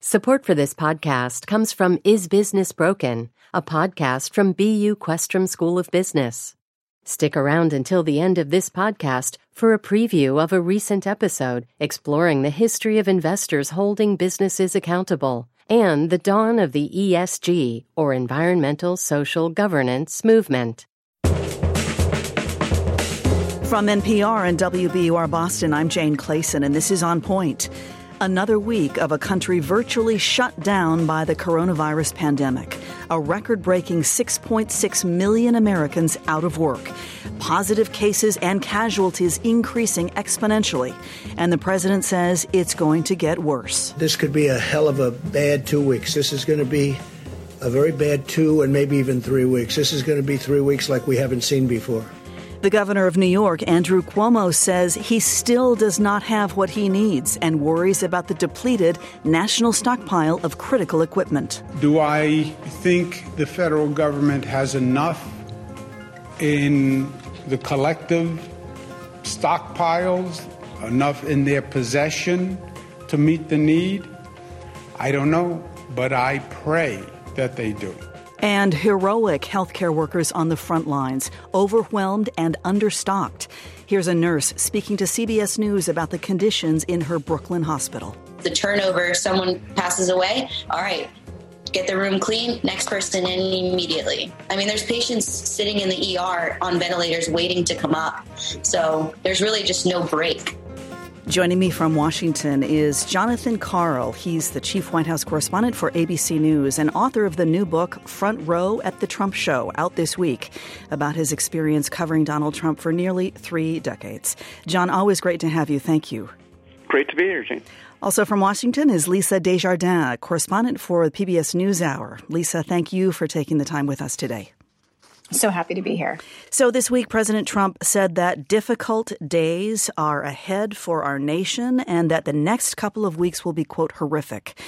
Support for this podcast comes from Is Business Broken, a podcast from BU Questrom School of Business. Stick around until the end of this podcast for a preview of a recent episode exploring the history of investors holding businesses accountable and the dawn of the ESG, or Environmental Social Governance, movement. From NPR and WBUR Boston, I'm Jane Clayson, and this is On Point. Another week of a country virtually shut down by the coronavirus pandemic. A record breaking 6.6 million Americans out of work. Positive cases and casualties increasing exponentially. And the president says it's going to get worse. This could be a hell of a bad two weeks. This is going to be a very bad two and maybe even three weeks. This is going to be three weeks like we haven't seen before. The governor of New York, Andrew Cuomo, says he still does not have what he needs and worries about the depleted national stockpile of critical equipment. Do I think the federal government has enough in the collective stockpiles, enough in their possession to meet the need? I don't know, but I pray that they do and heroic healthcare workers on the front lines, overwhelmed and understocked. Here's a nurse speaking to CBS News about the conditions in her Brooklyn hospital. The turnover, someone passes away, all right, get the room clean, next person in immediately. I mean, there's patients sitting in the ER on ventilators waiting to come up. So there's really just no break. Joining me from Washington is Jonathan Karl. He's the chief White House correspondent for ABC News and author of the new book, Front Row at the Trump Show, out this week, about his experience covering Donald Trump for nearly three decades. John, always great to have you. Thank you. Great to be here, Jane. Also from Washington is Lisa Desjardins, correspondent for PBS NewsHour. Lisa, thank you for taking the time with us today. So happy to be here. So, this week, President Trump said that difficult days are ahead for our nation and that the next couple of weeks will be, quote, horrific.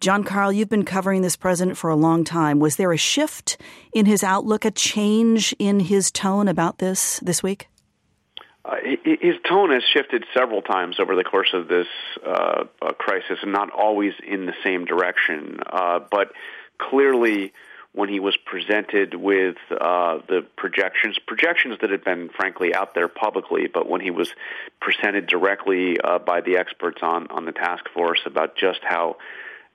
John Karl, you've been covering this president for a long time. Was there a shift in his outlook, a change in his tone about this this week? Uh, his tone has shifted several times over the course of this uh, uh, crisis, and not always in the same direction. Uh, but clearly, when he was presented with uh, the projections, projections that had been frankly out there publicly, but when he was presented directly uh, by the experts on, on the task force about just how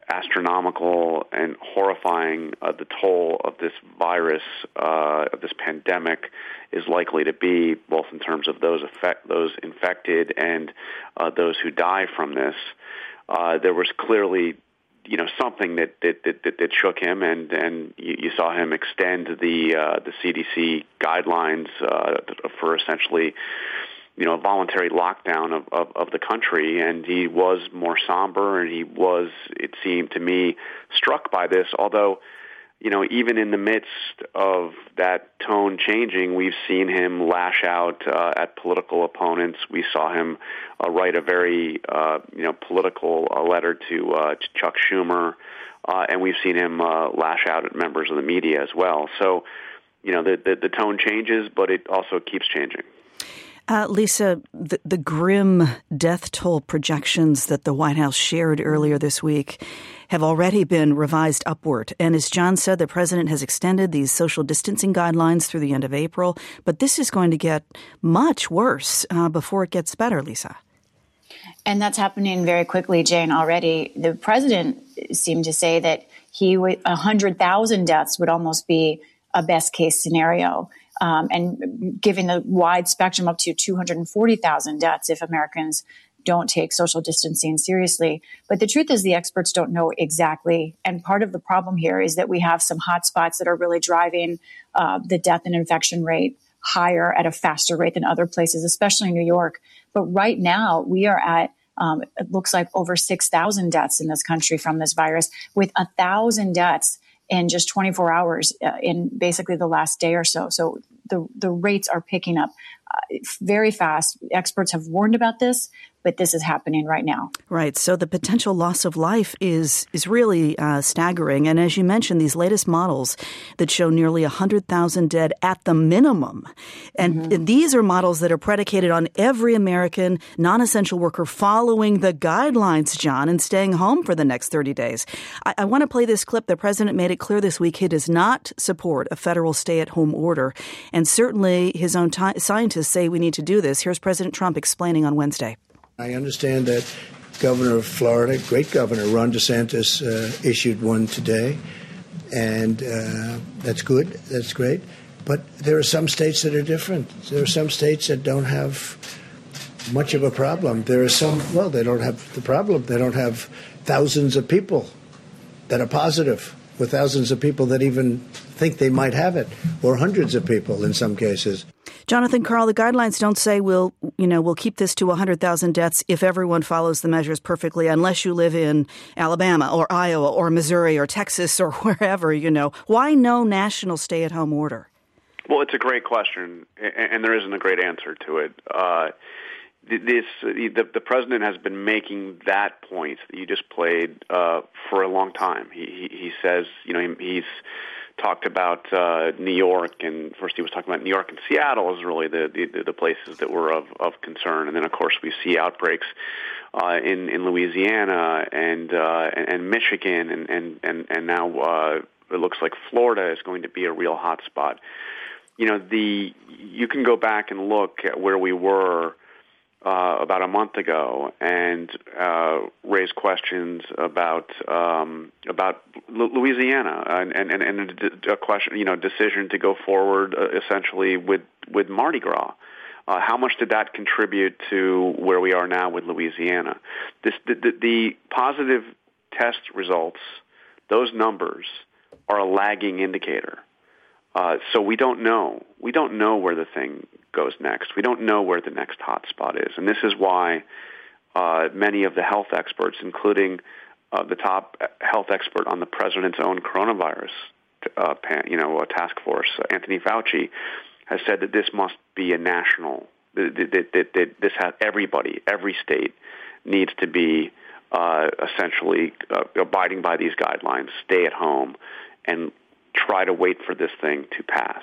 astronomical and horrifying uh, the toll of this virus, uh, of this pandemic, is likely to be, both in terms of those affect, those infected and uh, those who die from this. Uh, there was clearly you know something that that that, that, that shook him, and and you, you saw him extend the uh, the CDC guidelines uh, for essentially you know a voluntary lockdown of, of of the country, and he was more somber, and he was it seemed to me struck by this, although you know, even in the midst of that tone changing, we've seen him lash out uh, at political opponents. We saw him uh, write a very, uh, you know, political uh, letter to, uh, to Chuck Schumer, uh, and we've seen him uh, lash out at members of the media as well. So, you know, the, the, the tone changes, but it also keeps changing. Uh, Lisa, the, the, grim death toll projections that the White House shared earlier this week have already been revised upward. And as John said, the president has extended these social distancing guidelines through the end of April. But this is going to get much worse uh, before it gets better, Lisa. And that's happening very quickly, Jane, already. The president seemed to say that he would, 100,000 deaths would almost be a best case scenario um, and giving the wide spectrum up to 240,000 deaths if Americans don't take social distancing seriously. But the truth is, the experts don't know exactly. And part of the problem here is that we have some hotspots that are really driving uh, the death and infection rate higher at a faster rate than other places, especially in New York. But right now, we are at um, it looks like over 6,000 deaths in this country from this virus, with a thousand deaths in just 24 hours uh, in basically the last day or so. So the, the rates are picking up uh, very fast. Experts have warned about this, but this is happening right now. Right. So the potential loss of life is is really uh, staggering. And as you mentioned, these latest models that show nearly 100,000 dead at the minimum. And mm-hmm. these are models that are predicated on every American non essential worker following the guidelines, John, and staying home for the next 30 days. I, I want to play this clip. The president made it clear this week he does not support a federal stay at home order. And certainly his own t- scientists say we need to do this. Here's President Trump explaining on Wednesday. I understand that Governor of Florida, great governor, Ron DeSantis, uh, issued one today. And uh, that's good. That's great. But there are some states that are different. There are some states that don't have much of a problem. There are some, well, they don't have the problem. They don't have thousands of people that are positive, with thousands of people that even think they might have it, or hundreds of people in some cases. Jonathan Karl, the guidelines don't say we'll, you know, we'll keep this to 100,000 deaths if everyone follows the measures perfectly, unless you live in Alabama or Iowa or Missouri or Texas or wherever, you know. Why no national stay-at-home order? Well, it's a great question, and there isn't a great answer to it. Uh, this the, the president has been making that point that you just played uh, for a long time. He, he, he says, you know, he's talked about uh, New York, and first he was talking about New York and Seattle as really the, the the places that were of of concern, and then of course we see outbreaks uh, in in Louisiana and uh, and, Michigan, and and and and now uh, it looks like Florida is going to be a real hot spot. You know, the you can go back and look at where we were uh, about a month ago and uh, raised questions about um, about Louisiana and, and, and a question, you know, decision to go forward uh, essentially with with Mardi Gras. Uh, how much did that contribute to where we are now with Louisiana? This, the, the, the positive test results, those numbers, are a lagging indicator. Uh, so we don't know. We don't know where the thing goes next. We don't know where the next hotspot is, and this is why uh, many of the health experts, including uh, the top health expert on the president's own coronavirus, uh, you know, task force, Anthony Fauci, has said that this must be a national. That, that, that, that this has everybody, every state needs to be uh, essentially uh, abiding by these guidelines, stay at home, and try to wait for this thing to pass.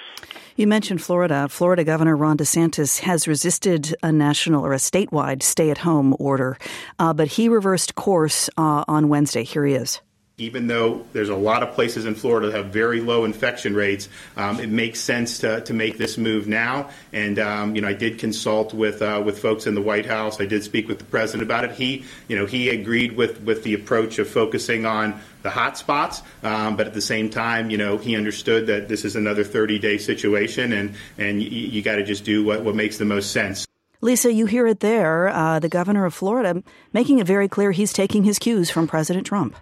You mentioned Florida. Florida Governor Ron DeSantis has resisted a national or a statewide stay at home order, uh, but he reversed course uh, on Wednesday. Here he is even though there's a lot of places in Florida that have very low infection rates, um, it makes sense to, to make this move now. And um, you know, I did consult with uh, with folks in the White House. I did speak with the president about it. He, you know, he agreed with with the approach of focusing on the hot spots, um, but at the same time, you know, he understood that this is another 30 day situation, and and you, you got to just do what what makes the most sense. Lisa, you hear it there. Uh, the governor of Florida making it very clear he's taking his cues from President Trump.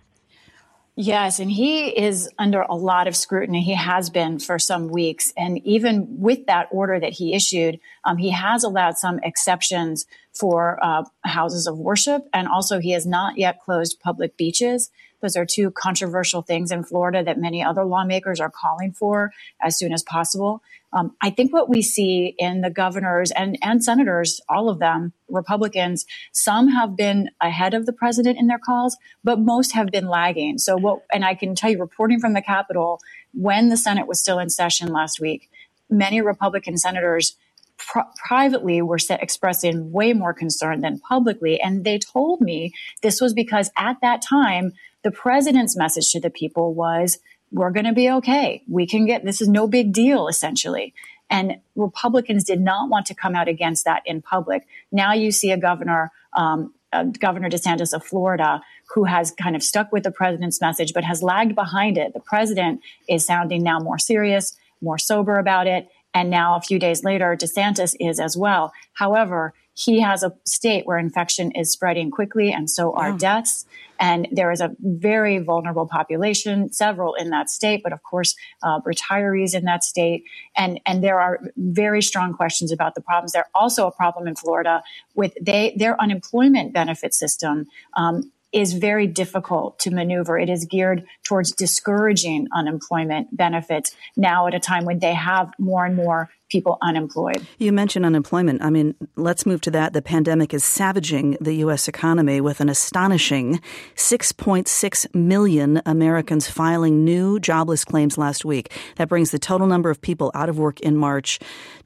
Yes, and he is under a lot of scrutiny. He has been for some weeks. And even with that order that he issued, um, he has allowed some exceptions for uh, houses of worship. And also, he has not yet closed public beaches. Those are two controversial things in Florida that many other lawmakers are calling for as soon as possible. Um, I think what we see in the governors and, and senators, all of them, Republicans, some have been ahead of the president in their calls, but most have been lagging. So what, and I can tell you, reporting from the Capitol, when the Senate was still in session last week, many Republican senators Pr- privately were expressing way more concern than publicly. And they told me this was because at that time, the president's message to the people was, we're going to be okay. We can get, this is no big deal, essentially. And Republicans did not want to come out against that in public. Now you see a governor, um, uh, Governor DeSantis of Florida, who has kind of stuck with the president's message, but has lagged behind it. The president is sounding now more serious, more sober about it. And now, a few days later, DeSantis is as well. However, he has a state where infection is spreading quickly, and so are yeah. deaths. And there is a very vulnerable population, several in that state, but of course, uh, retirees in that state. And, and there are very strong questions about the problems. There's also a problem in Florida with they, their unemployment benefit system. Um, is very difficult to maneuver. It is geared towards discouraging unemployment benefits now at a time when they have more and more people unemployed. You mentioned unemployment. I mean, let's move to that. The pandemic is savaging the U.S. economy with an astonishing 6.6 million Americans filing new jobless claims last week. That brings the total number of people out of work in March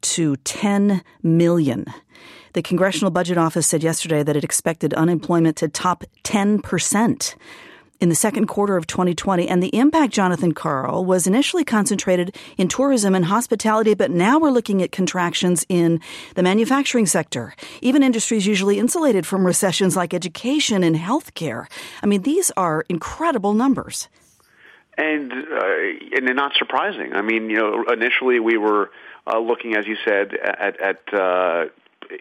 to 10 million. The Congressional Budget Office said yesterday that it expected unemployment to top 10 percent in the second quarter of 2020. And the impact, Jonathan Karl, was initially concentrated in tourism and hospitality, but now we're looking at contractions in the manufacturing sector, even industries usually insulated from recessions like education and healthcare. I mean, these are incredible numbers. And, uh, and not surprising. I mean, you know, initially we were uh, looking, as you said, at, at uh,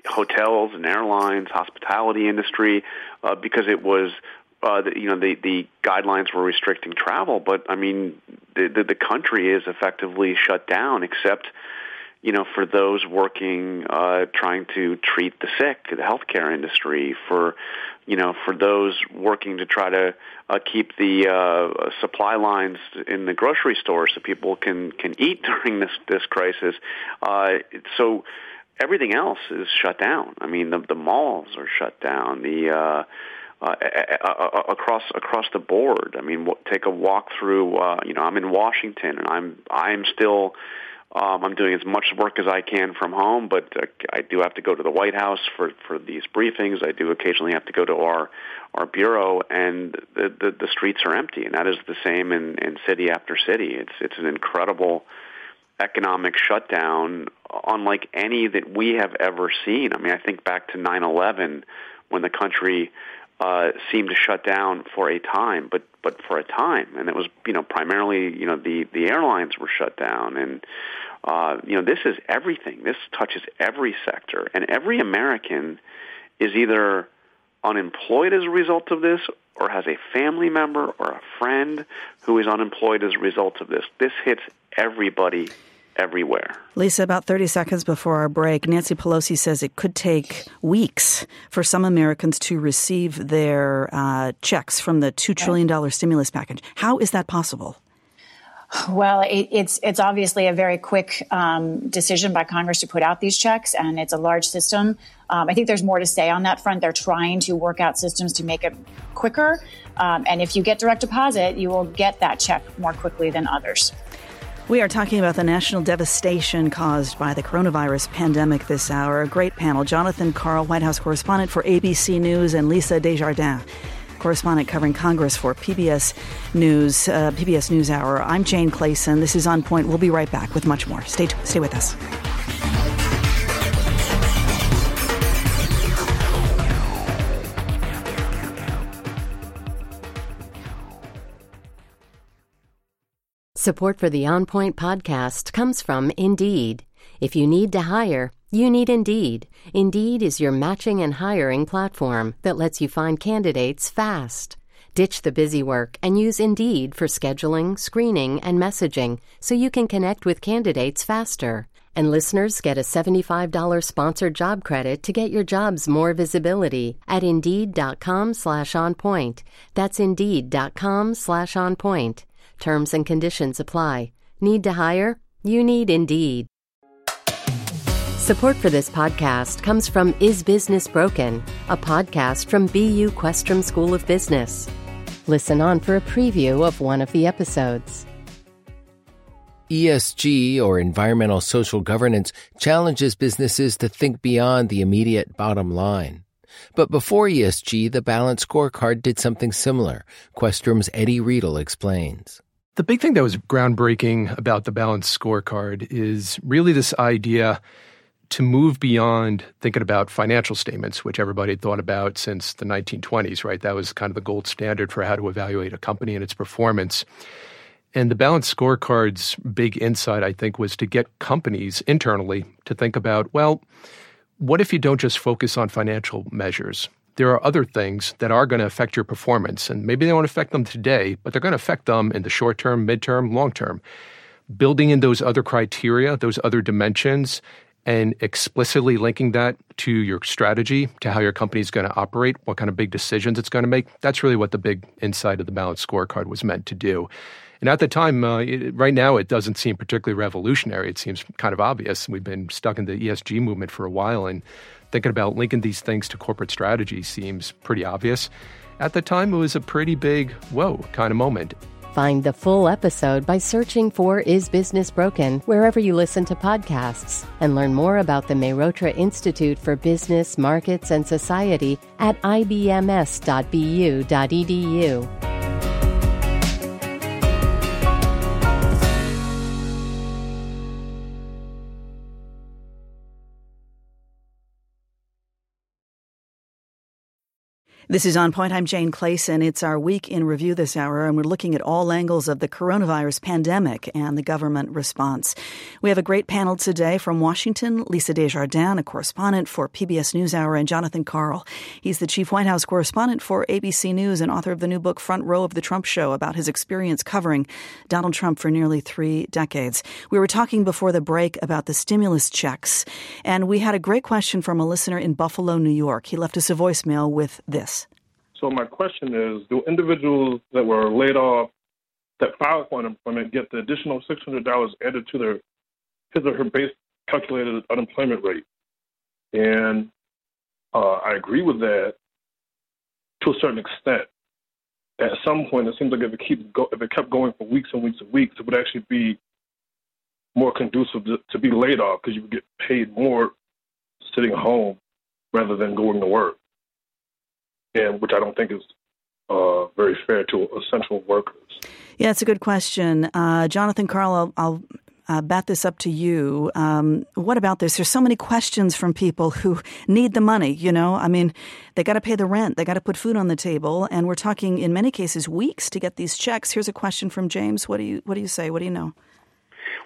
hotels and airlines, hospitality industry, uh, because it was uh, the, you know the the guidelines were restricting travel, but I mean the, the the country is effectively shut down, except you know for those working uh, trying to treat the sick, the healthcare industry, for you know for those working to try to uh, keep the uh, supply lines in the grocery store so people can can eat during this this crisis. Uh, so everything else is shut down. I mean the the malls are shut down. The uh, uh, across across the board. I mean, take a walk through. Uh, you know, I'm in Washington, and I'm I'm still. Um, I'm doing as much work as I can from home, but uh, I do have to go to the White House for for these briefings. I do occasionally have to go to our our bureau, and the the, the streets are empty, and that is the same in in city after city. It's it's an incredible economic shutdown unlike any that we have ever seen. I mean, I think back to 9/11 when the country uh, seemed to shut down for a time, but but for a time, and it was you know primarily you know the the airlines were shut down, and uh, you know this is everything. This touches every sector, and every American is either unemployed as a result of this, or has a family member or a friend who is unemployed as a result of this. This hits everybody everywhere. Lisa, about 30 seconds before our break, Nancy Pelosi says it could take weeks for some Americans to receive their uh, checks from the $2 trillion stimulus package. How is that possible? Well, it, it's it's obviously a very quick um, decision by Congress to put out these checks, and it's a large system. Um, I think there's more to say on that front. They're trying to work out systems to make it quicker, um, and if you get direct deposit, you will get that check more quickly than others. We are talking about the national devastation caused by the coronavirus pandemic this hour. A great panel. Jonathan Karl, White House correspondent for ABC News, and Lisa Desjardins, correspondent covering Congress for PBS News, uh, PBS NewsHour. I'm Jane Clayson. This is On Point. We'll be right back with much more. Stay, stay with us. Support for the On Point podcast comes from Indeed. If you need to hire, you need Indeed. Indeed is your matching and hiring platform that lets you find candidates fast. Ditch the busy work and use Indeed for scheduling, screening, and messaging so you can connect with candidates faster. And listeners get a $75 sponsored job credit to get your jobs more visibility at Indeed.com slash on point. That's Indeed.com slash on point. Terms and conditions apply. Need to hire? You need Indeed. Support for this podcast comes from Is Business Broken, a podcast from BU Questrom School of Business. Listen on for a preview of one of the episodes. ESG, or environmental social governance, challenges businesses to think beyond the immediate bottom line. But before ESG, the Balanced Scorecard did something similar. Questrom's Eddie Riedl explains. The big thing that was groundbreaking about the balanced scorecard is really this idea to move beyond thinking about financial statements, which everybody had thought about since the 1920s, right? That was kind of the gold standard for how to evaluate a company and its performance. And the balanced scorecard's big insight, I think, was to get companies internally to think about, well, what if you don't just focus on financial measures? there are other things that are going to affect your performance. And maybe they won't affect them today, but they're going to affect them in the short term, midterm, long term. Building in those other criteria, those other dimensions, and explicitly linking that to your strategy, to how your company is going to operate, what kind of big decisions it's going to make. That's really what the big insight of the balanced scorecard was meant to do. And at the time, uh, it, right now, it doesn't seem particularly revolutionary. It seems kind of obvious. We've been stuck in the ESG movement for a while, and thinking about linking these things to corporate strategy seems pretty obvious. At the time, it was a pretty big, whoa kind of moment. Find the full episode by searching for Is Business Broken wherever you listen to podcasts and learn more about the Mehrotra Institute for Business, Markets, and Society at ibms.bu.edu. This is On Point. I'm Jane Clayson. It's our week in review this hour, and we're looking at all angles of the coronavirus pandemic and the government response. We have a great panel today from Washington Lisa Desjardins, a correspondent for PBS NewsHour, and Jonathan Karl. He's the chief White House correspondent for ABC News and author of the new book Front Row of the Trump Show about his experience covering Donald Trump for nearly three decades. We were talking before the break about the stimulus checks, and we had a great question from a listener in Buffalo, New York. He left us a voicemail with this. So my question is, do individuals that were laid off that filed for unemployment get the additional $600 added to their his or her base calculated unemployment rate? And uh, I agree with that to a certain extent. At some point, it seems like if it keeps go- if it kept going for weeks and weeks and weeks, it would actually be more conducive to, to be laid off because you would get paid more sitting home rather than going to work and which I don't think is uh, very fair to essential workers. Yeah, it's a good question. Uh, Jonathan Karl. I'll, I'll uh, bat this up to you. Um, what about this? There's so many questions from people who need the money. You know, I mean, they got to pay the rent, they got to put food on the table, and we're talking in many cases weeks to get these checks. Here's a question from James. What do you What do you say? What do you know?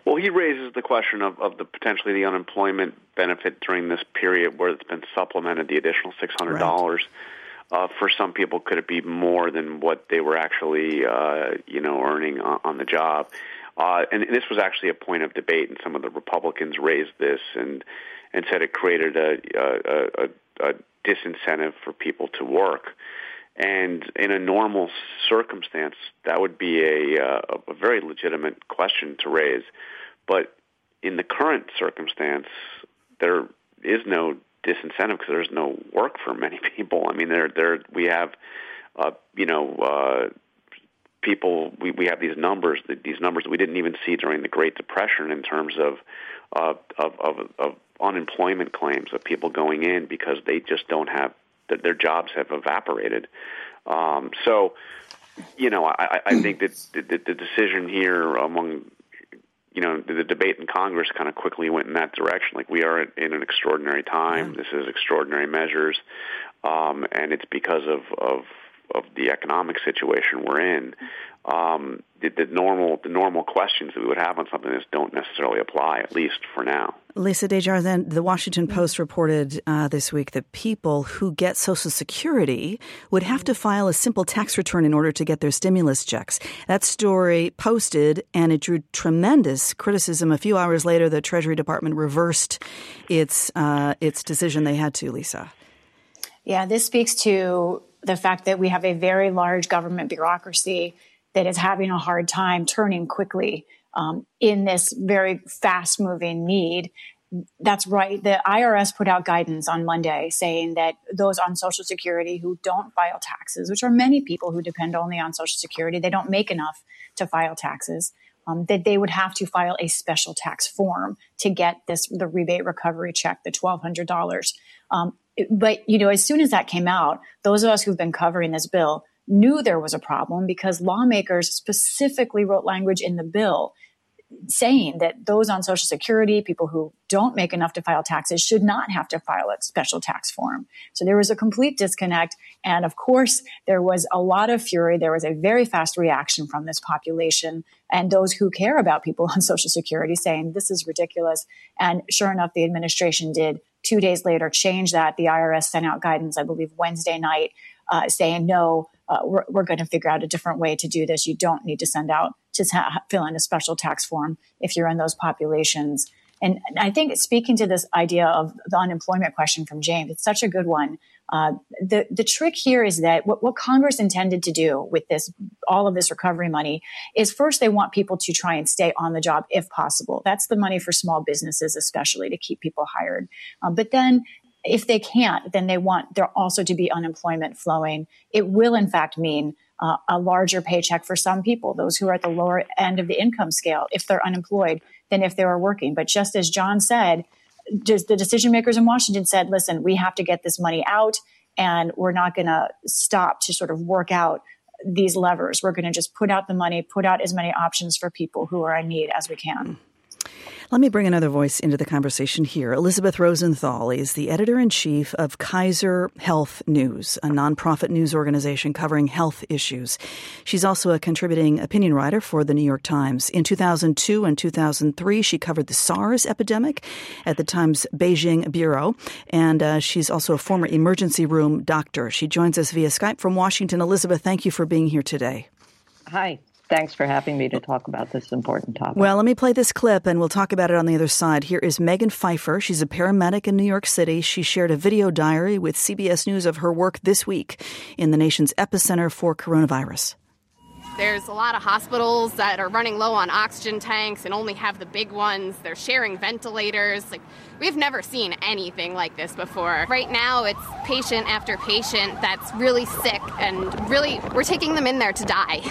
Well, he raises the question of, of the potentially the unemployment benefit during this period where it's been supplemented the additional six hundred dollars. Right uh, for some people, could it be more than what they were actually, uh, you know, earning on, on the job? Uh, and, this was actually a point of debate, and some of the Republicans raised this and and said it created a, a, a, a disincentive for people to work. And in a normal circumstance, that would be a, uh, a very legitimate question to raise. But in the current circumstance, there is no disincentive because there's no work for many people. I mean, there there we have, uh, you know, uh, people. We we have these numbers, these numbers that we didn't even see during the Great Depression in terms of uh, of, of of unemployment claims of people going in because they just don't have that their jobs have evaporated. Um, so, you know, I, I think that the, the decision here among you know, the, debate in Congress kind of quickly went in that direction. Like we are in an extraordinary time. Yeah. This is extraordinary measures, um, and it's because of of of the economic situation we're in um, the, the, normal the normal questions that we would have on something like this don't necessarily apply, at least for now. Lisa Desjardins, the Washington Post reported uh, this week that people who get Social Security would have to file a simple tax return in order to get their stimulus checks. That story posted, and it drew tremendous criticism. A few hours later, the Treasury Department reversed its uh, its decision. They had to, Lisa. Yeah, this speaks to the fact that we have a very large government bureaucracy that is having a hard time turning quickly um, in this very fast moving need. That's right. The IRS put out guidance on Monday saying that those on Social Security who don't file taxes, which are many people who depend only on Social Security, they don't make enough to file taxes. Um, that they would have to file a special tax form to get this the rebate recovery check, the twelve hundred dollars. Um, but you know, as soon as that came out, those of us who've been covering this bill knew there was a problem because lawmakers specifically wrote language in the bill saying that those on Social Security, people who don't make enough to file taxes, should not have to file a special tax form. So there was a complete disconnect. And of course, there was a lot of fury. There was a very fast reaction from this population and those who care about people on Social Security saying this is ridiculous. And sure enough, the administration did two days later change that. The IRS sent out guidance, I believe, Wednesday night uh, saying, no, uh, we're, we're going to figure out a different way to do this. You don't need to send out to fill in a special tax form if you're in those populations. And I think speaking to this idea of the unemployment question from James, it's such a good one. Uh, the the trick here is that what, what Congress intended to do with this all of this recovery money is first they want people to try and stay on the job if possible. That's the money for small businesses, especially to keep people hired. Um, but then if they can't, then they want there also to be unemployment flowing. It will in fact mean uh, a larger paycheck for some people, those who are at the lower end of the income scale, if they're unemployed, than if they were working. But just as John said, the decision makers in Washington said, listen, we have to get this money out and we're not going to stop to sort of work out these levers. We're going to just put out the money, put out as many options for people who are in need as we can. Let me bring another voice into the conversation here. Elizabeth Rosenthal is the editor in chief of Kaiser Health News, a nonprofit news organization covering health issues. She's also a contributing opinion writer for the New York Times. In 2002 and 2003, she covered the SARS epidemic at the Times Beijing bureau, and uh, she's also a former emergency room doctor. She joins us via Skype from Washington. Elizabeth, thank you for being here today. Hi. Thanks for having me to talk about this important topic. Well, let me play this clip and we'll talk about it on the other side. Here is Megan Pfeiffer. She's a paramedic in New York City. She shared a video diary with CBS News of her work this week in the nation's epicenter for coronavirus. There's a lot of hospitals that are running low on oxygen tanks and only have the big ones. They're sharing ventilators. Like we've never seen anything like this before. Right now it's patient after patient that's really sick and really we're taking them in there to die.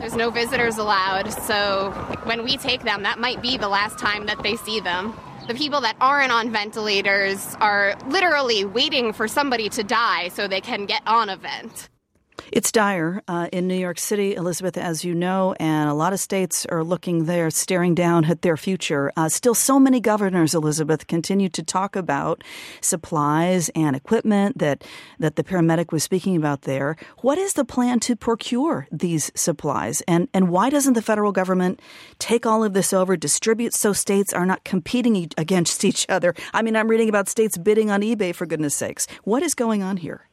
There's no visitors allowed, so when we take them, that might be the last time that they see them. The people that aren't on ventilators are literally waiting for somebody to die so they can get on a vent. It's dire uh, in New York City, Elizabeth, as you know, and a lot of states are looking there, staring down at their future. Uh, still, so many governors, Elizabeth, continue to talk about supplies and equipment that that the paramedic was speaking about there. What is the plan to procure these supplies, and and why doesn't the federal government take all of this over, distribute so states are not competing against each other? I mean, I'm reading about states bidding on eBay for goodness sakes. What is going on here?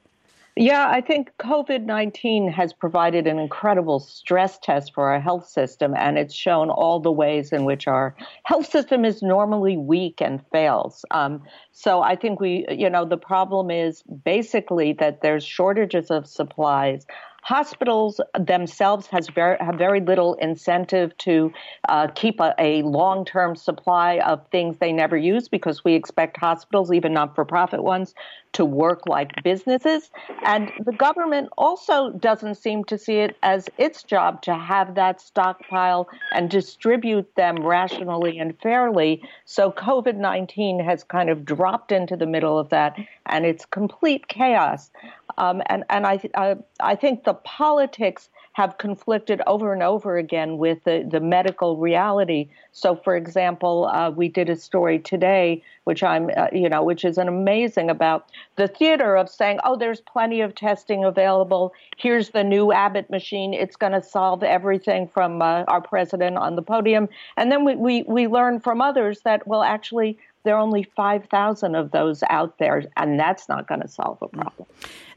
Yeah, I think COVID 19 has provided an incredible stress test for our health system, and it's shown all the ways in which our health system is normally weak and fails. Um, so I think we, you know, the problem is basically that there's shortages of supplies hospitals themselves has very, have very little incentive to uh, keep a, a long-term supply of things they never use because we expect hospitals, even not-for-profit ones, to work like businesses. And the government also doesn't seem to see it as its job to have that stockpile and distribute them rationally and fairly. So COVID 19 has kind of dropped into the middle of that, and it's complete chaos. Um, and and I, I, I think the politics have conflicted over and over again with the, the medical reality. So, for example, uh, we did a story today, which I'm, uh, you know, which is an amazing about the theater of saying, oh, there's plenty of testing available. Here's the new Abbott machine. It's going to solve everything from uh, our president on the podium. And then we, we, we learn from others that, well, actually, there are only 5,000 of those out there, and that's not going to solve a problem.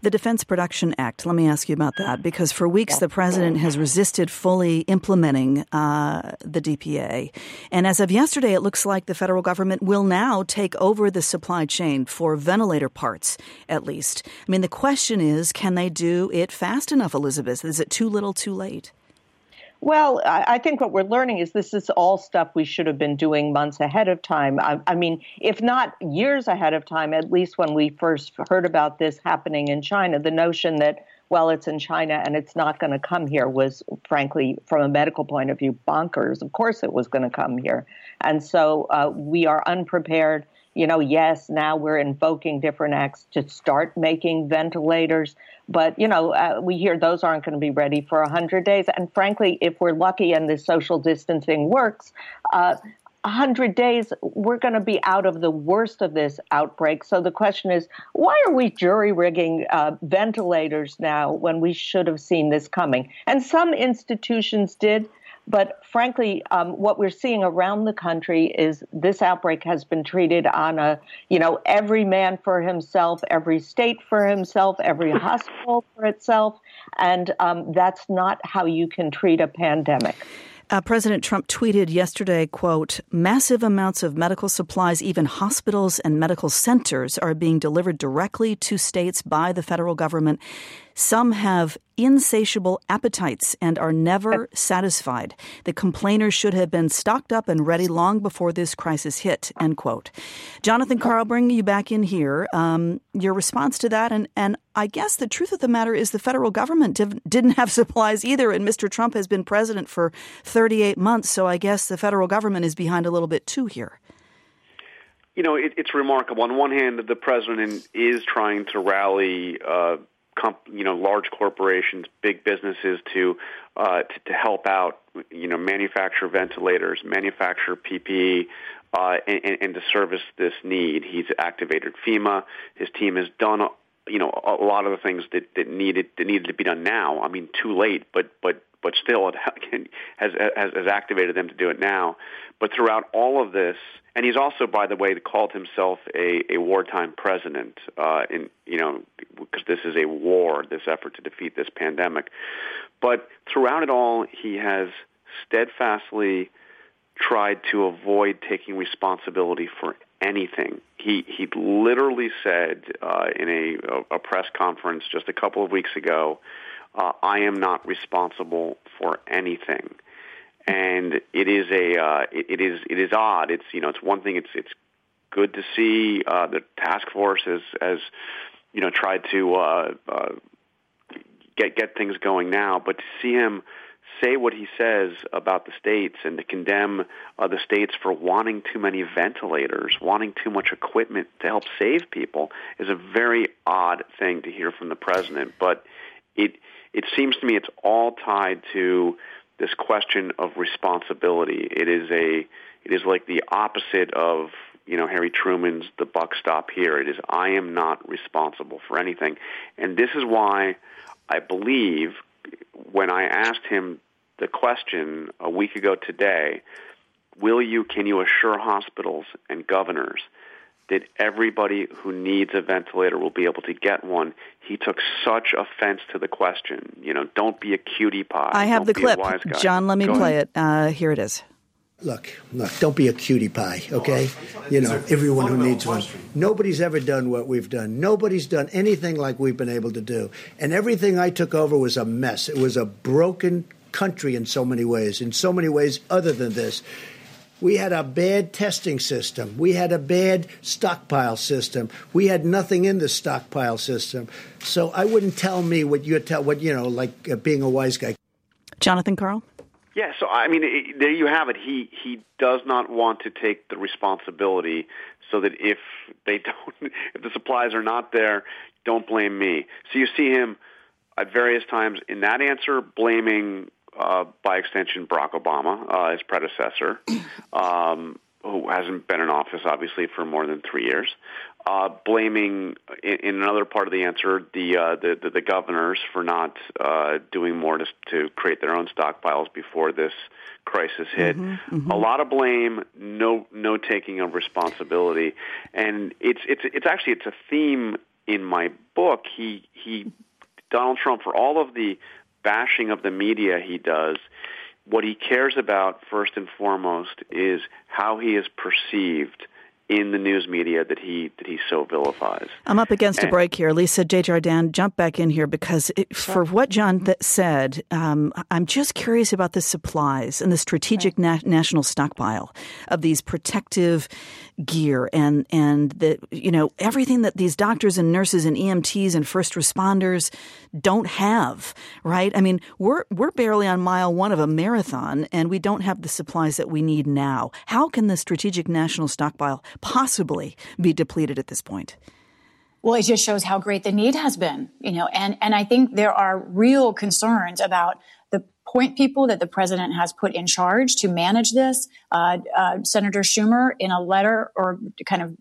The Defense Production Act, let me ask you about that, because for weeks the president has resisted fully implementing uh, the DPA. And as of yesterday, it looks like the federal government will now take over the supply chain for ventilator parts, at least. I mean, the question is can they do it fast enough, Elizabeth? Is it too little, too late? Well, I think what we're learning is this is all stuff we should have been doing months ahead of time. I, I, mean, if not years ahead of time, at least when we first heard about this happening in China, the notion that, well, it's in China and it's not going to come here was, frankly, from a medical point of view, bonkers. Of course it was going to come here. And so uh, we are unprepared you know, yes, now we're invoking different acts to start making ventilators, but you know, uh, we hear those aren't going to be ready for 100 days. And frankly, if we're lucky and the social distancing works, uh, 100 days, we're going to be out of the worst of this outbreak. So the question is, why are we jury rigging uh, ventilators now when we should have seen this coming? And some institutions did. But frankly, um, what we're seeing around the country is this outbreak has been treated on a, you know, every man for himself, every state for himself, every hospital for itself. And um, that's not how you can treat a pandemic. Uh, President Trump tweeted yesterday, quote, massive amounts of medical supplies, even hospitals and medical centers are being delivered directly to states by the federal government. Some have insatiable appetites and are never satisfied. The complainers should have been stocked up and ready long before this crisis hit, end quote. Jonathan Karl, bringing you back in here, um, your response to that, and, and I guess the truth of the matter is the federal government div- didn't have supplies either, and Mr. Trump has been president for 38 months, so I guess the federal government is behind a little bit too here. You know, it, it's remarkable. On one hand, the president is trying to rally uh, comp, you know large corporations, big businesses to, uh, to to help out, you know, manufacture ventilators, manufacture PPE, uh, and, and to service this need. He's activated FEMA. His team has done you know a lot of the things that, that needed that needed to be done now. I mean, too late, but but but still, it has, has has activated them to do it now. But throughout all of this, and he's also, by the way, called himself a, a wartime president. Uh, in you know, because this is a war, this effort to defeat this pandemic. But throughout it all, he has steadfastly tried to avoid taking responsibility for anything. He he literally said uh, in a, a press conference just a couple of weeks ago, uh, "I am not responsible for anything." and it is a uh, it, it is it is odd. It's you know it's one thing. It's it's good to see uh, the task force has has you know tried to uh, uh, get get things going now, but to see him say what he says about the states and to condemn uh, the states for wanting too many ventilators, wanting too much equipment to help save people is a very odd thing to hear from the president. But it it seems to me it's all tied to this question of responsibility. It is a it is like the opposite of you know Harry Truman's "the buck stop here." It is I am not responsible for anything, and this is why I believe when I asked him the question a week ago today, will you can you assure hospitals and governors that everybody who needs a ventilator will be able to get one. He took such offense to the question. You know, don't be a cutie pie. I have the clip. John, let me Go play ahead. it. Uh, here it is. Look, look, don't be a cutie pie, okay? You know, everyone who needs one. Nobody's ever done what we've done. Nobody's done anything like we've been able to do. And everything I took over was a mess. It was a broken country in so many ways, in so many ways other than this. We had a bad testing system. We had a bad stockpile system. We had nothing in the stockpile system. So I wouldn't tell me what you tell what you know, like uh, being a wise guy. Jonathan Karl? Yeah, so I mean, it, there you have it. He he does not want to take the responsibility, so that if they don't, if the supplies are not there, don't blame me. So you see him at various times in that answer blaming, uh, by extension, Barack Obama, uh, his predecessor, um, who hasn't been in office obviously for more than three years. Uh, blaming in, in another part of the answer the uh, the, the, the governors for not uh, doing more to, to create their own stockpiles before this crisis hit. A lot of blame, no no taking of responsibility, and it's it's it's actually it's a theme in my book. He he Donald Trump for all of the bashing of the media he does. What he cares about first and foremost is how he is perceived in the news media that he that he so vilifies. I'm up against a break here. Lisa Desjardins, jump back in here because it, for what John th- said, um, I'm just curious about the supplies and the strategic na- national stockpile of these protective gear and and the you know everything that these doctors and nurses and EMTs and first responders don't have. Right? I mean, we're we're barely on mile one of a marathon, and we don't have the supplies that we need now. How can the strategic national stockpile possibly be depleted at this point? Well, it just shows how great the need has been, you know, and, and I think there are real concerns about the point people that the president has put in charge to manage this. Uh, uh, Senator Schumer, in a letter or kind of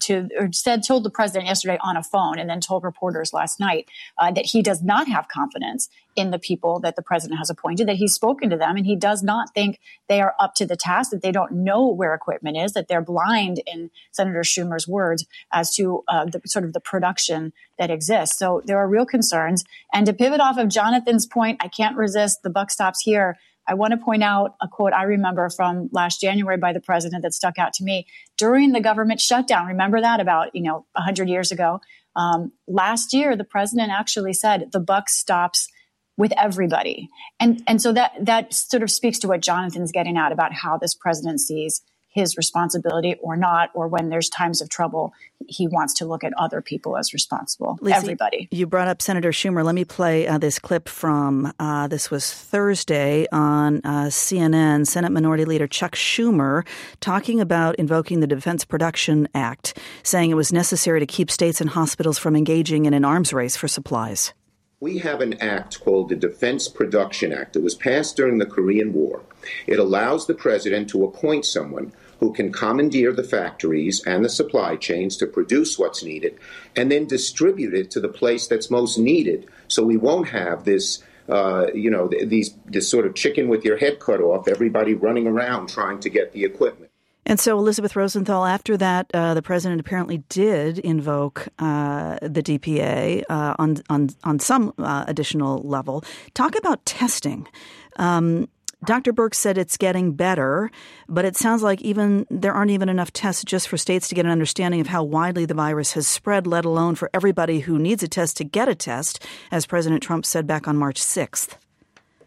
to or said told the president yesterday on a phone and then told reporters last night uh, that he does not have confidence in the people that the president has appointed that he's spoken to them and he does not think they are up to the task that they don't know where equipment is that they're blind in senator schumer's words as to uh, the sort of the production that exists. So there are real concerns. And to pivot off of jonathan's point i can't resist the buck stops here I want to point out a quote I remember from last January by the president that stuck out to me during the government shutdown. Remember that about, you know, 100 years ago? Um, last year, the president actually said the buck stops with everybody. And, and so that, that sort of speaks to what Jonathan's getting at about how this president sees his responsibility or not, or when there's times of trouble, he wants to look at other people as responsible. Lisa, Everybody. You brought up Senator Schumer. Let me play uh, this clip from uh, this was Thursday on uh, CNN. Senate Minority Leader Chuck Schumer talking about invoking the Defense Production Act, saying it was necessary to keep states and hospitals from engaging in an arms race for supplies. We have an act called the Defense Production Act. It was passed during the Korean War. It allows the president to appoint someone who can commandeer the factories and the supply chains to produce what's needed and then distribute it to the place that's most needed so we won't have this uh, you know these this sort of chicken with your head cut off everybody running around trying to get the equipment and so, Elizabeth Rosenthal, after that, uh, the president apparently did invoke uh, the DPA uh, on on on some uh, additional level. Talk about testing. Um, Dr. Birx said it's getting better, but it sounds like even there aren't even enough tests just for states to get an understanding of how widely the virus has spread, let alone for everybody who needs a test to get a test, as President Trump said back on March 6th.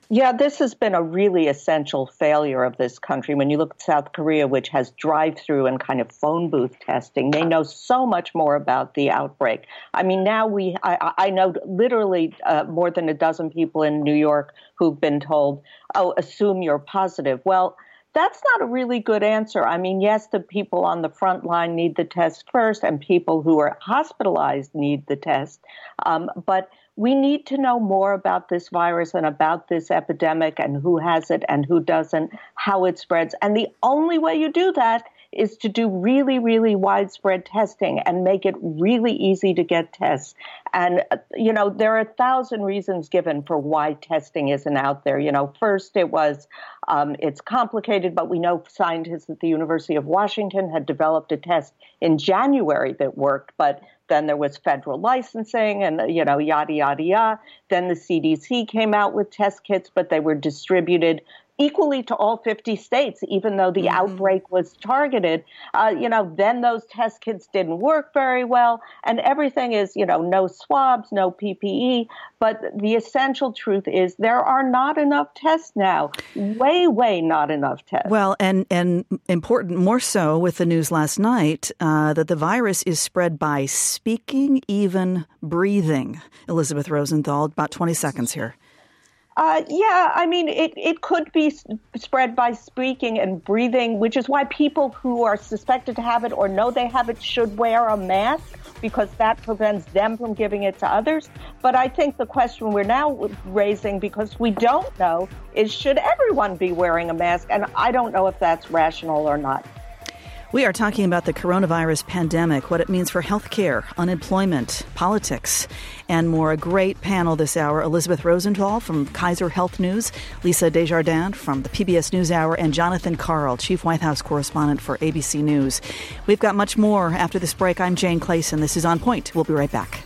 Yeah, this has been a really essential failure of this country. When you look at South Korea, which has drive through and kind of phone booth testing, they know so much more about the outbreak. I mean, now we, I, I know literally uh, more than a dozen people in New York who've been told, oh, assume you're positive. Well, that's not a really good answer. I mean, yes, the people on the front line need the test first, and people who are hospitalized need the test. Um, but we need to know more about this virus and about this epidemic and who has it and who doesn't, how it spreads. And the only way you do that is to do really, really widespread testing and make it really easy to get tests. And, you know, there are a thousand reasons given for why testing isn't out there. You know, first it was um, it's complicated, but we know scientists at the University of Washington had developed a test in January that worked, but then there was federal licensing and, you know, yada, yada, yada. Then the CDC came out with test kits, but they were distributed equally to all 50 states, even though the mm-hmm. outbreak was targeted. Uh, you know, then those test kits didn't work very well, and everything is, you know, no swabs, no PPE. But the essential truth is there are not enough tests now. Way, way not enough tests. Well, and and important more so with the news last night uh, that the virus is spread by speaking, even breathing. Elizabeth Rosenthal, about 20 seconds here. Uh, yeah, I mean, it, it could be spread by speaking and breathing, which is why people who are suspected to have it or know they have it should wear a mask because that prevents them from giving it to others. But I think the question we're now raising, because we don't know, is should everyone be wearing a mask? And I don't know if that's rational or not. We are talking about the coronavirus pandemic, what it means for healthcare, unemployment, politics, and more. A great panel this hour. Elizabeth Rosenthal from Kaiser Health News, Lisa Desjardins from the PBS NewsHour, and Jonathan Karl, Chief White House Correspondent for ABC News. We've got much more after this break. I'm Jane Clayson. This is On Point. We'll be right back.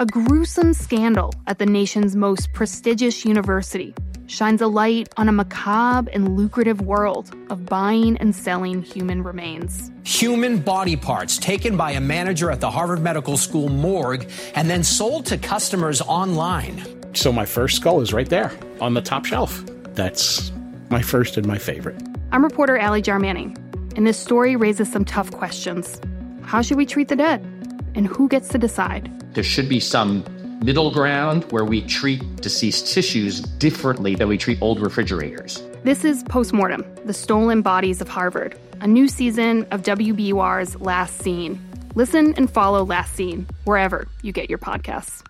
A gruesome scandal at the nation's most prestigious university shines a light on a macabre and lucrative world of buying and selling human remains. Human body parts taken by a manager at the Harvard Medical School morgue and then sold to customers online. So my first skull is right there on the top shelf. That's my first and my favorite. I'm reporter Ali Jarmanning, and this story raises some tough questions. How should we treat the dead? And who gets to decide? There should be some middle ground where we treat deceased tissues differently than we treat old refrigerators. This is Postmortem, the stolen bodies of Harvard, a new season of WBUR's Last Seen. Listen and follow Last Seen wherever you get your podcasts.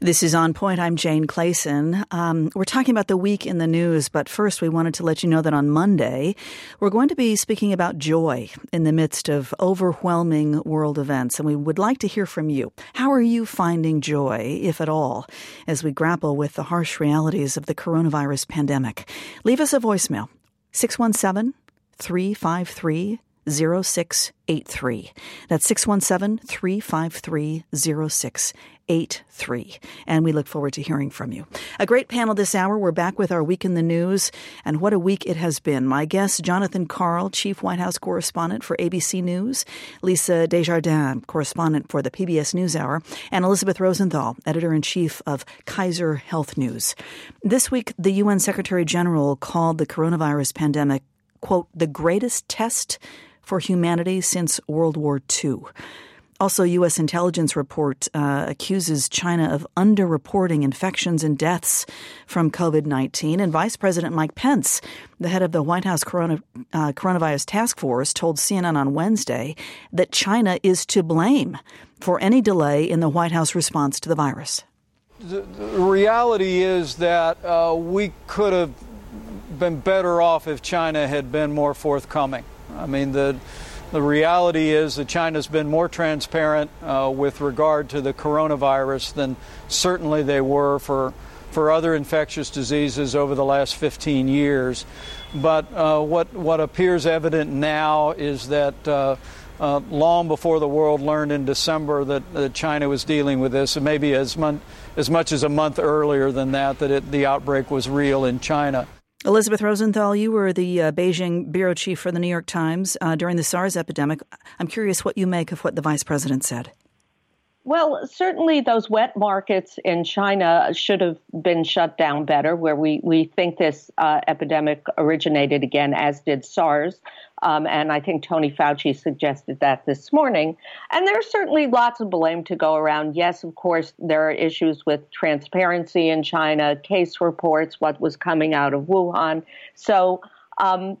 This is On Point. I'm Jane Clayson. Um, we're talking about the week in the news, but first we wanted to let you know that on Monday, we're going to be speaking about joy in the midst of overwhelming world events. And we would like to hear from you. How are you finding joy, if at all, as we grapple with the harsh realities of the coronavirus pandemic? Leave us a voicemail 617 353 0683. That's 617 353 0683. And we look forward to hearing from you. A great panel this hour. We're back with our Week in the News, and what a week it has been. My guest, Jonathan Karl, Chief White House Correspondent for ABC News, Lisa Desjardins, Correspondent for the PBS NewsHour, and Elizabeth Rosenthal, Editor in Chief of Kaiser Health News. This week, the UN Secretary General called the coronavirus pandemic, quote, the greatest test for humanity since World War II. Also, U.S. intelligence report uh, accuses China of underreporting infections and deaths from COVID 19. And Vice President Mike Pence, the head of the White House corona, uh, coronavirus task force, told CNN on Wednesday that China is to blame for any delay in the White House response to the virus. The, the reality is that uh, we could have been better off if China had been more forthcoming. I mean, the the reality is that China's been more transparent uh, with regard to the coronavirus than certainly they were for for other infectious diseases over the last 15 years. But uh, what what appears evident now is that. Uh, uh, long before the world learned in December that, that China was dealing with this, and maybe as, mon- as much as a month earlier than that, that it, the outbreak was real in China. Elizabeth Rosenthal, you were the uh, Beijing bureau chief for the New York Times uh, during the SARS epidemic. I'm curious what you make of what the vice president said. Well, certainly those wet markets in China should have been shut down better, where we, we think this uh, epidemic originated again, as did SARS. Um, and I think Tony Fauci suggested that this morning. And there's certainly lots of blame to go around. Yes, of course, there are issues with transparency in China, case reports, what was coming out of Wuhan. So, um,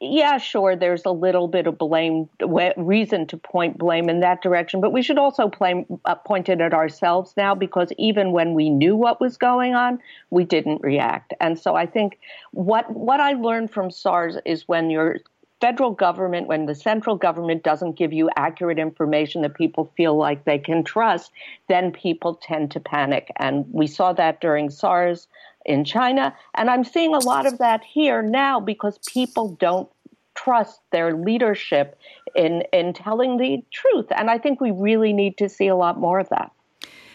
yeah, sure, there's a little bit of blame, reason to point blame in that direction, but we should also blame, uh, point it at ourselves now because even when we knew what was going on, we didn't react. And so I think what what I learned from SARS is when your federal government, when the central government doesn't give you accurate information that people feel like they can trust, then people tend to panic. And we saw that during SARS in China. And I'm seeing a lot of that here now because people don't trust their leadership in, in telling the truth. And I think we really need to see a lot more of that.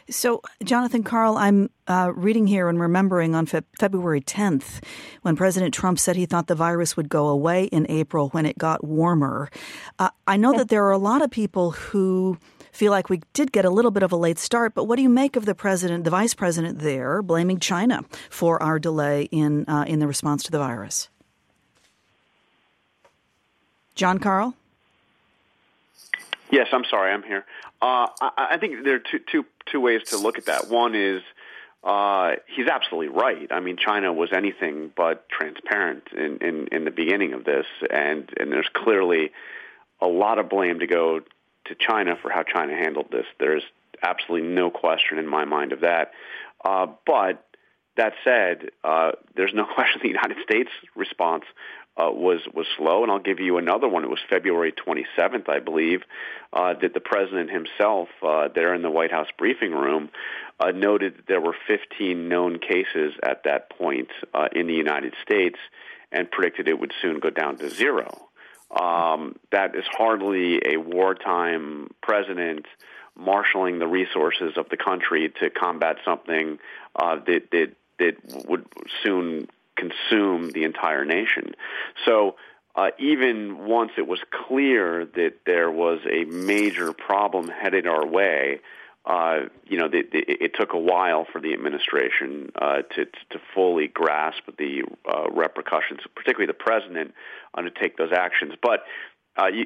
So, Jonathan Karl, I'm uh, reading here and remembering on Fe- February 10th when President Trump said he thought the virus would go away in April when it got warmer. Uh, I know that there are a lot of people who feel like we did get a little bit of a late start. But what do you make of the president, the vice president there, blaming China for our delay in uh, in the response to the virus? Jon Karl? Yes, I'm sorry, I'm here. Uh, I, I, think there are two, two, two ways to look at that. One is uh, he's absolutely right. I mean, China was anything but transparent in, in, in the beginning of this, and, and there's clearly a lot of blame to go to China for how China handled this. There's absolutely no question in my mind of that. Uh, but that said, uh, there's no question the United States response uh, was was slow, and I'll give you another one. It was February 27th, I believe, uh, that the president himself, uh, there in the White House briefing room, uh, noted that there were 15 known cases at that point uh, in the United States, and predicted it would soon go down to zero. Um, that is hardly a wartime president marshaling the resources of the country to combat something uh, that, that that would soon consume the entire nation. So uh, even once it was clear that there was a major problem headed our way, uh, you know, the, the, it took a while for the administration uh, to to fully grasp the uh, repercussions, particularly the president, uh, to take those actions. But uh, you,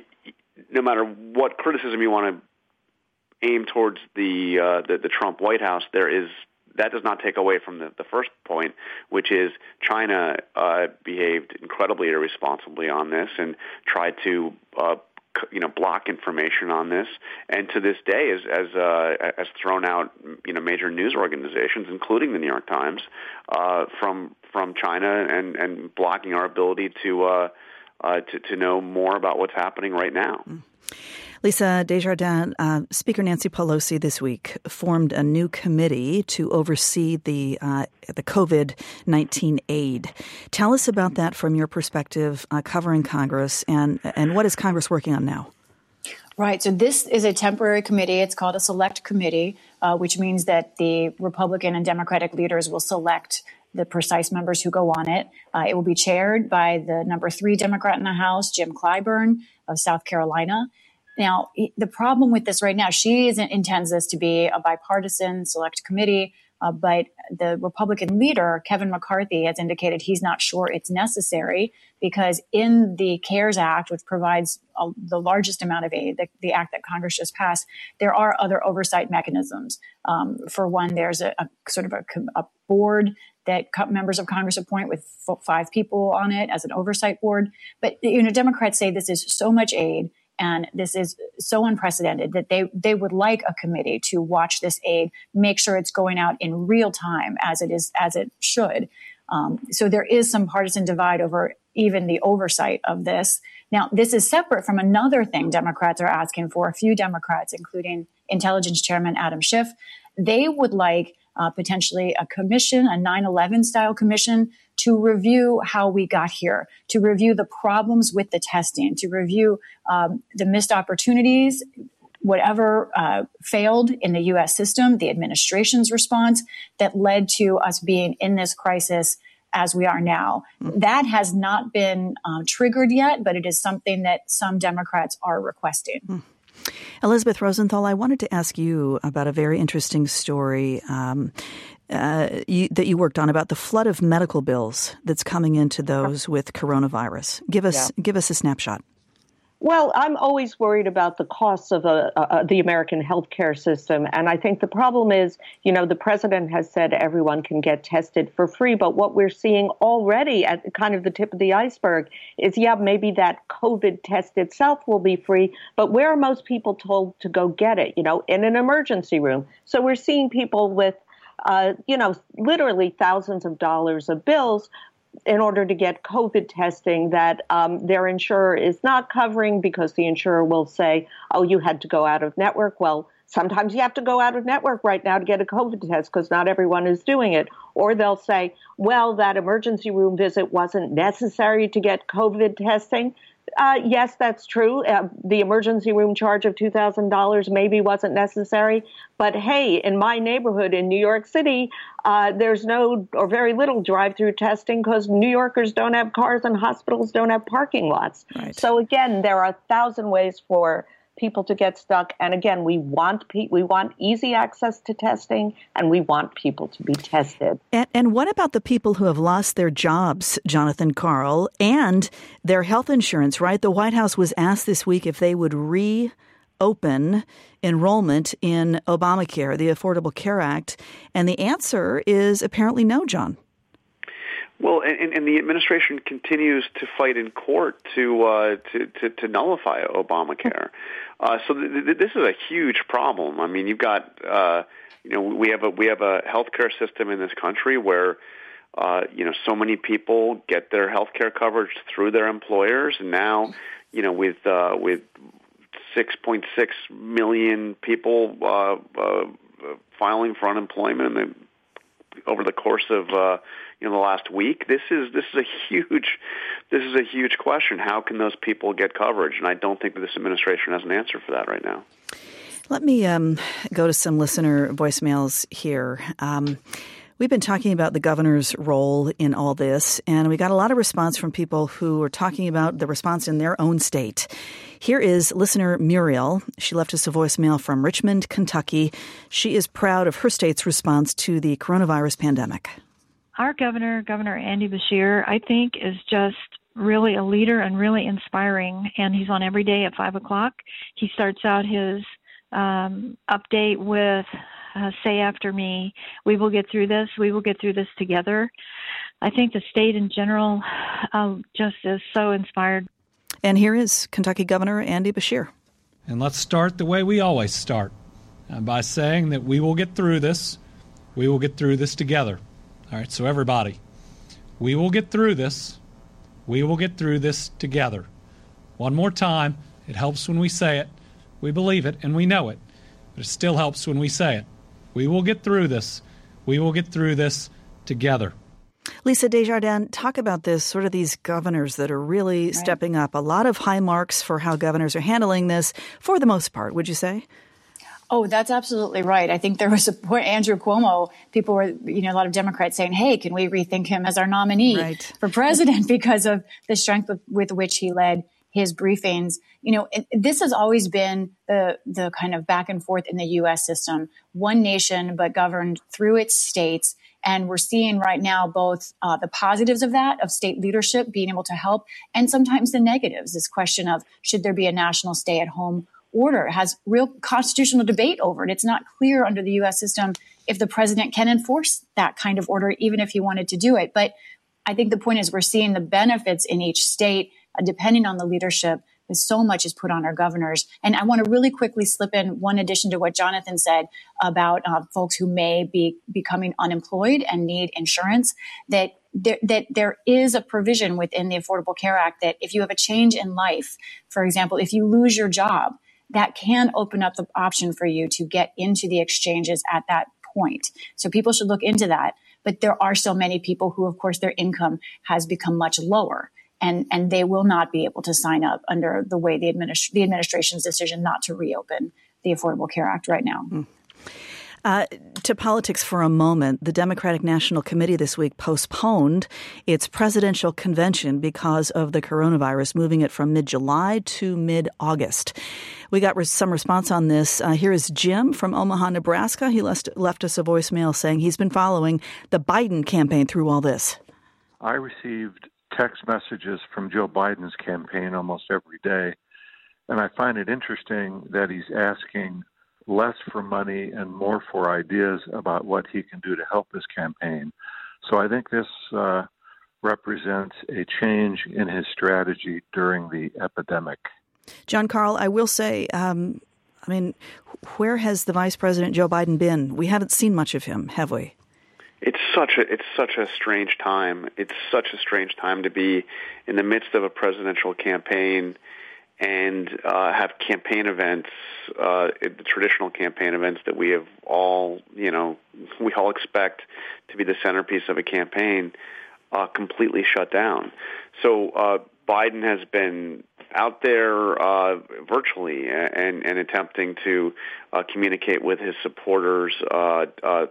no matter what criticism you want to aim towards the, uh, the the Trump White House, there is that does not take away from the, the first point, which is China uh, behaved incredibly irresponsibly on this and tried to uh, you know block information on this, and to this day has as uh, has thrown out you know major news organizations, including the New York Times, uh, from from China and and blocking our ability to. Uh, uh, to, to know more about what's happening right now. Mm. Lisa Desjardins, uh, Speaker Nancy Pelosi this week formed a new committee to oversee the uh, the COVID nineteen aid. Tell us about that from your perspective, uh, covering Congress, and and what is Congress working on now? Right. So this is a temporary committee. It's called a select committee, uh, which means that the Republican and Democratic leaders will select the precise members who go on it. Uh, it will be chaired by the number three Democrat in the House, Jim Clyburn of South Carolina. Now, the problem with this right now, she intends this to be a bipartisan select committee, uh, but the Republican leader, Kevin McCarthy, has indicated he's not sure it's necessary because in the CARES Act, which provides the largest amount of aid, the, the, act that Congress just passed, there are other oversight mechanisms. Um, for one, there's a, a sort of a, a board that members of Congress appoint with five people on it as an oversight board. But you know, Democrats say this is so much aid and this is so unprecedented that they they would like a committee to watch this aid, make sure it's going out in real time as it is as it should. Um, so there is some partisan divide over even the oversight of this. Now, this is separate from another thing Democrats are asking for. A few Democrats, including Intelligence Chairman Adam Schiff, they would like uh, potentially a commission, a 9 11 style commission to review how we got here, to review the problems with the testing, to review um, the missed opportunities, whatever uh, failed in the US system, the administration's response that led to us being in this crisis as we are now. Mm-hmm. That has not been um, triggered yet, but it is something that some Democrats are requesting. Mm-hmm. Elizabeth Rosenthal, I wanted to ask you about a very interesting story um, uh, you, that you worked on about the flood of medical bills that's coming into those with coronavirus. Give us yeah. give us a snapshot. Well, I'm always worried about the costs of the American healthcare system. And I think the problem is, you know, the president has said everyone can get tested for free. But what we're seeing already at kind of the tip of the iceberg is, yeah, maybe that COVID test itself will be free. But where are most people told to go get it? You know, in an emergency room. So we're seeing people with uh, you know, literally thousands of dollars of bills in order to get COVID testing that um, their insurer is not covering because the insurer will say, oh, you had to go out of network. Well, sometimes you have to go out of network right now to get a COVID test because not everyone is doing it. Or they'll say, well, that emergency room visit wasn't necessary to get COVID testing. Uh, yes, that's true. Uh, the emergency room charge of $2,000 maybe wasn't necessary. But hey, in my neighborhood in New York City, uh, there's no or very little drive through testing because New Yorkers don't have cars and hospitals don't have parking lots. Right. So, again, there are a thousand ways for people to get stuck. And again, we want pe- we want easy access to testing, and we want people to be tested. And, and what about the people who have lost their jobs, Jonathan Karl, and their health insurance? Right, the White House was asked this week if they would reopen enrollment in Obamacare, the Affordable Care Act, and the answer is apparently no, John. Well, and, and the administration continues to fight in court to uh, to, to, to nullify Obamacare. Uh, so th- th- this is a huge problem. I mean, you've got uh, you know we have a we have a healthcare system in this country where uh, you know so many people get their healthcare coverage through their employers, and now you know with uh, with 6.6 million people uh, uh, filing for unemployment in the, over the course of uh, in the last week. This is this is a huge is a huge question. How can those people get coverage? And I don't think that this administration has an answer for that right now. Let me um, go to some listener voicemails here. Um, We've been talking about the governor's role in all this, and we got a lot of response from people who are talking about the response in their own state. Here is listener Muriel. She left us a voicemail from Richmond, Kentucky. She is proud of her state's response to the coronavirus pandemic our governor, Governor Andy Beshear, I think is just really a leader and really inspiring. And he's on every day at five o'clock. He starts out his um, update with uh, "Say after me." We will get through this. We will get through this together. I think the state in general uh, just is so inspired And here is Kentucky Governor Andy Beshear. And let's start the way we always start uh, by saying that we will get through this. We will get through this together. All right, so everybody, we will get through this. We will get through this together. One more time. It helps when we say it. We believe it and we know it, but it still helps when we say it. We will get through this. We will get through this together. Lisa Desjardins, talk about this, sort of these governors that are really right. stepping up. A lot of high marks for how governors are handling this for the most part, would you say? Oh, that's absolutely right. I think there was a point, Andrew Cuomo, people were, you know, a lot of Democrats saying, hey, can we rethink him as our nominee right. for president because of the strength with, with which he led his briefings. You know, it, this has always been the the kind of back and forth in the U.S. system, one nation but governed through its states. And we're seeing right now both uh, the positives of that, of state leadership being able to help, and sometimes the negatives. This question of should there be a national stay at home order has real constitutional debate over it. It's not clear under the U.S. system if the president can enforce that kind of order, even if he wanted to do it. But I think the point is we're seeing the benefits in each state, uh, depending on the leadership. So much is put on our governors. And I want to really quickly slip in one addition to what Jonathan said about uh, folks who may be becoming unemployed and need insurance. That there, that there is a provision within the Affordable Care Act that if you have a change in life, for example, if you lose your job, that can open up the option for you to get into the exchanges at that point. So people should look into that. But there are so many people who, of course, their income has become much lower and and they will not be able to sign up under the way the, administ- the administration's decision not to reopen the Affordable Care Act right now. Mm. Uh, to politics for a moment, the Democratic National Committee this week postponed its presidential convention because of the coronavirus, moving it from mid July to mid August. We got some response on this. Uh, here is Jim from Omaha, Nebraska. He left, left us a voicemail saying he's been following the Biden campaign through all this. I received text messages from Joe Biden's campaign almost every day. And I find it interesting that he's asking less for money and more for ideas about what he can do to help his campaign. So I think this uh, represents a change in his strategy during the epidemic. John Karl, I will say, um, I mean, where has the Vice President Joe Biden been? We haven't seen much of him, have we? it's such a it's such a strange time. It's such a strange time to be in the midst of a presidential campaign and uh, have campaign events, uh, the traditional campaign events that we have all you know we all expect to be the centerpiece of a campaign, uh, completely shut down. So uh, Biden has been out there uh, virtually and, and attempting to uh, communicate with his supporters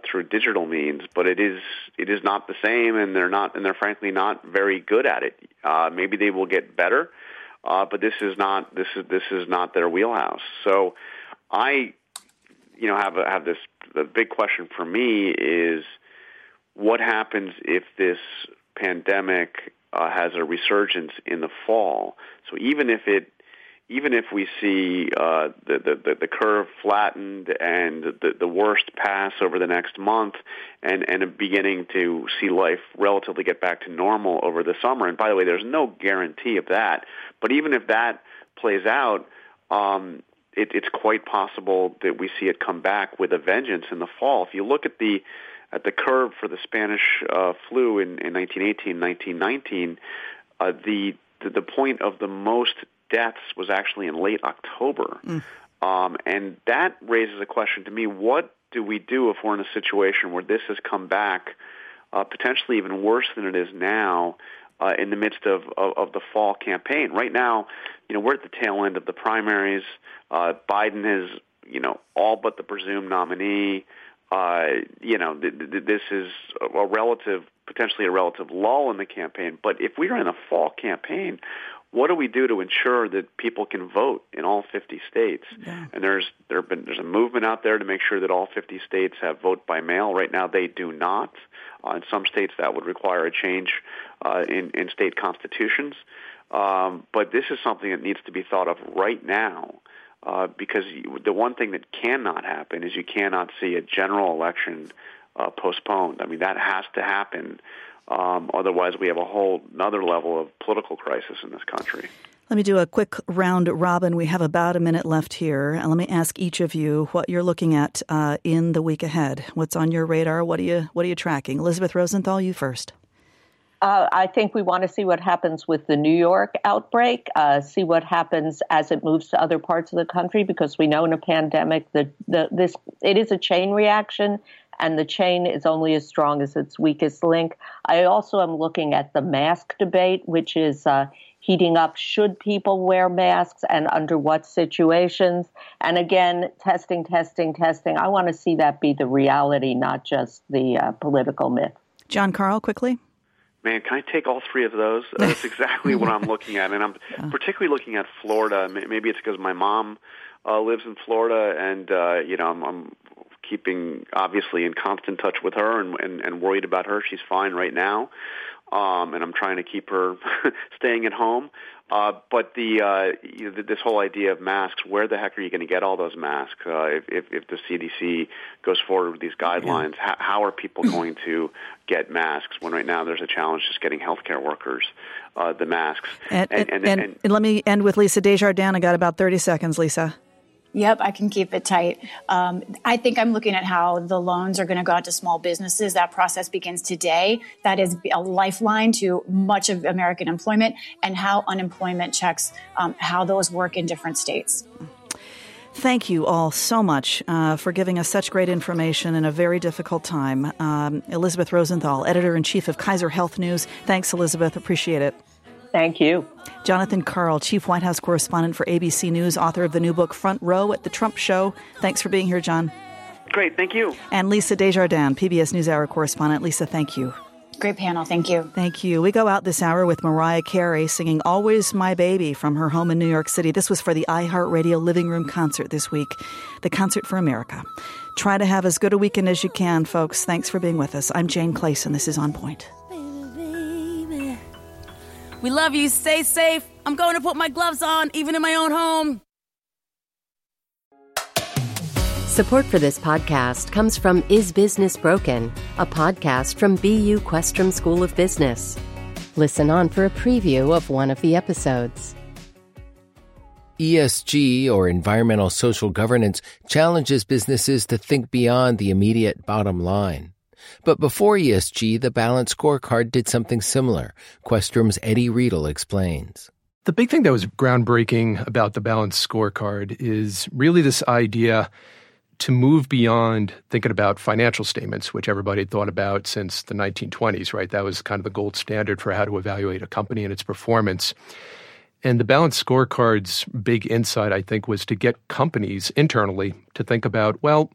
through digital means, but it is it is not the same, and they're not and they're frankly not very good at it. Maybe they will get better, uh, but this is not this is this is not their wheelhouse. So, I, you know, have a, have this the big question for me is what happens if this pandemic uh, has a resurgence in the fall. So even if it even if we see uh, the, the, the curve flattened and the, the worst pass over the next month and, and beginning to see life relatively get back to normal over the summer, and by the way, there's no guarantee of that, but even if that plays out, um, it, it's quite possible that we see it come back with a vengeance in the fall. If you look at the at the curve for the Spanish uh, flu in, in 1918, 1919, uh, the, the the point of the most deaths was actually in late October, mm. um, and that raises a question to me: What do we do if we're in a situation where this has come back, uh, potentially even worse than it is now? Uh, in the midst of, of, of the fall campaign, right now, you know we're at the tail end of the primaries. Uh, Biden is, you know, all but the presumed nominee uh, you know, th- th- this is a relative, potentially a relative lull in the campaign. But if we are in a fall campaign, what do we do to ensure that people can vote in all 50 states? Yeah. And there's there been there's a movement out there to make sure that all 50 states have vote by mail. Right now, they do not. Uh, in some states, that would require a change uh, in in state constitutions. Um, but this is something that needs to be thought of right now uh, because you, the one thing that cannot happen is you cannot see a general election uh, postponed. I mean, that has to happen. Um, otherwise, we have a whole another level of political crisis in this country. Let me do a quick round robin. We have about a minute left here. And let me ask each of you what you're looking at uh, in the week ahead. What's on your radar? What are you What are you tracking? Elizabeth Rosenthal, you first. Uh, I think we want to see what happens with the New York outbreak, uh, see what happens as it moves to other parts of the country, because we know in a pandemic that the, this it is a chain reaction, and the chain is only as strong as its weakest link. I also am looking at the mask debate, which is uh, heating up. Should people wear masks, and under what situations? And again, testing, testing, testing. I want to see that be the reality, not just the uh, political myth. John Karl, quickly. Man, can I take all three of those? Uh, that's exactly what I'm looking at, and I'm particularly looking at Florida. Maybe it's because my mom uh, lives in Florida, and uh, you know, I'm, I'm keeping obviously in constant touch with her and, and, and worried about her. She's fine right now, um, and I'm trying to keep her staying at home. Uh, but the uh, you know, this whole idea of masks, where the heck are you going to get all those masks? Uh, if, if, if the CDC goes forward with these guidelines, yeah. how, how are people going to get masks when right now there's a challenge just getting healthcare workers uh, the masks? And, and, and, and, and let me end with Lisa Desjardins. I got about 30 seconds, Lisa. Yep, I can keep it tight. Um, I think I'm looking at how the loans are going to go out to small businesses. That process begins today. That is a lifeline to much of American employment and how unemployment checks, um, how those work in different states. Thank you all so much uh, for giving us such great information in a very difficult time. Um, Elizabeth Rosenthal, editor in chief of Kaiser Health News. Thanks, Elizabeth. Appreciate it. Thank you. Jonathan Karl, Chief White House Correspondent for ABC News, author of the new book Front Row at the Trump Show. Thanks for being here, John. Great, thank you. And Lisa Desjardins, PBS NewsHour correspondent. Lisa, thank you. Great panel, thank you. Thank you. We go out this hour with Mariah Carey singing Always My Baby from her home in New York City. This was for the iHeartRadio Living Room concert this week, the Concert for America. Try to have as good a weekend as you can, folks. Thanks for being with us. I'm Jane Clayson. This is On Point. We love you. Stay safe. I'm going to put my gloves on, even in my own home. Support for this podcast comes from Is Business Broken, a podcast from BU Questrom School of Business. Listen on for a preview of one of the episodes. ESG, or environmental social governance, challenges businesses to think beyond the immediate bottom line. But before ESG, the Balance Scorecard did something similar. Questrom's Eddie Riedl explains. The big thing that was groundbreaking about the Balance Scorecard is really this idea to move beyond thinking about financial statements, which everybody had thought about since the 1920s, right? That was kind of the gold standard for how to evaluate a company and its performance. And the Balance Scorecard's big insight, I think, was to get companies internally to think about, well,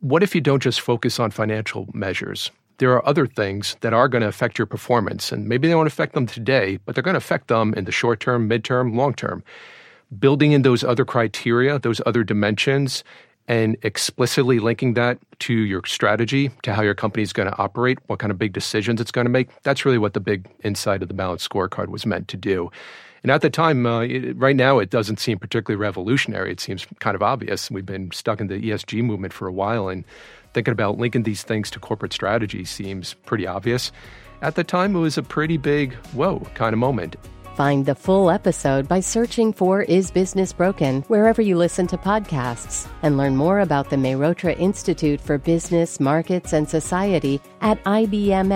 what if you don't just focus on financial measures? There are other things that are going to affect your performance, and maybe they won't affect them today, but they're going to affect them in the short term, midterm, long term. Building in those other criteria, those other dimensions, and explicitly linking that to your strategy, to how your company is going to operate, what kind of big decisions it's going to make, that's really what the big insight of the Balance Scorecard was meant to do. And at the time, uh, it, right now, it doesn't seem particularly revolutionary. It seems kind of obvious. We've been stuck in the ESG movement for a while, and thinking about linking these things to corporate strategy seems pretty obvious. At the time, it was a pretty big, whoa kind of moment. Find the full episode by searching for Is Business Broken wherever you listen to podcasts and learn more about the Mehrotra Institute for Business, Markets, and Society at ibms.bu.edu.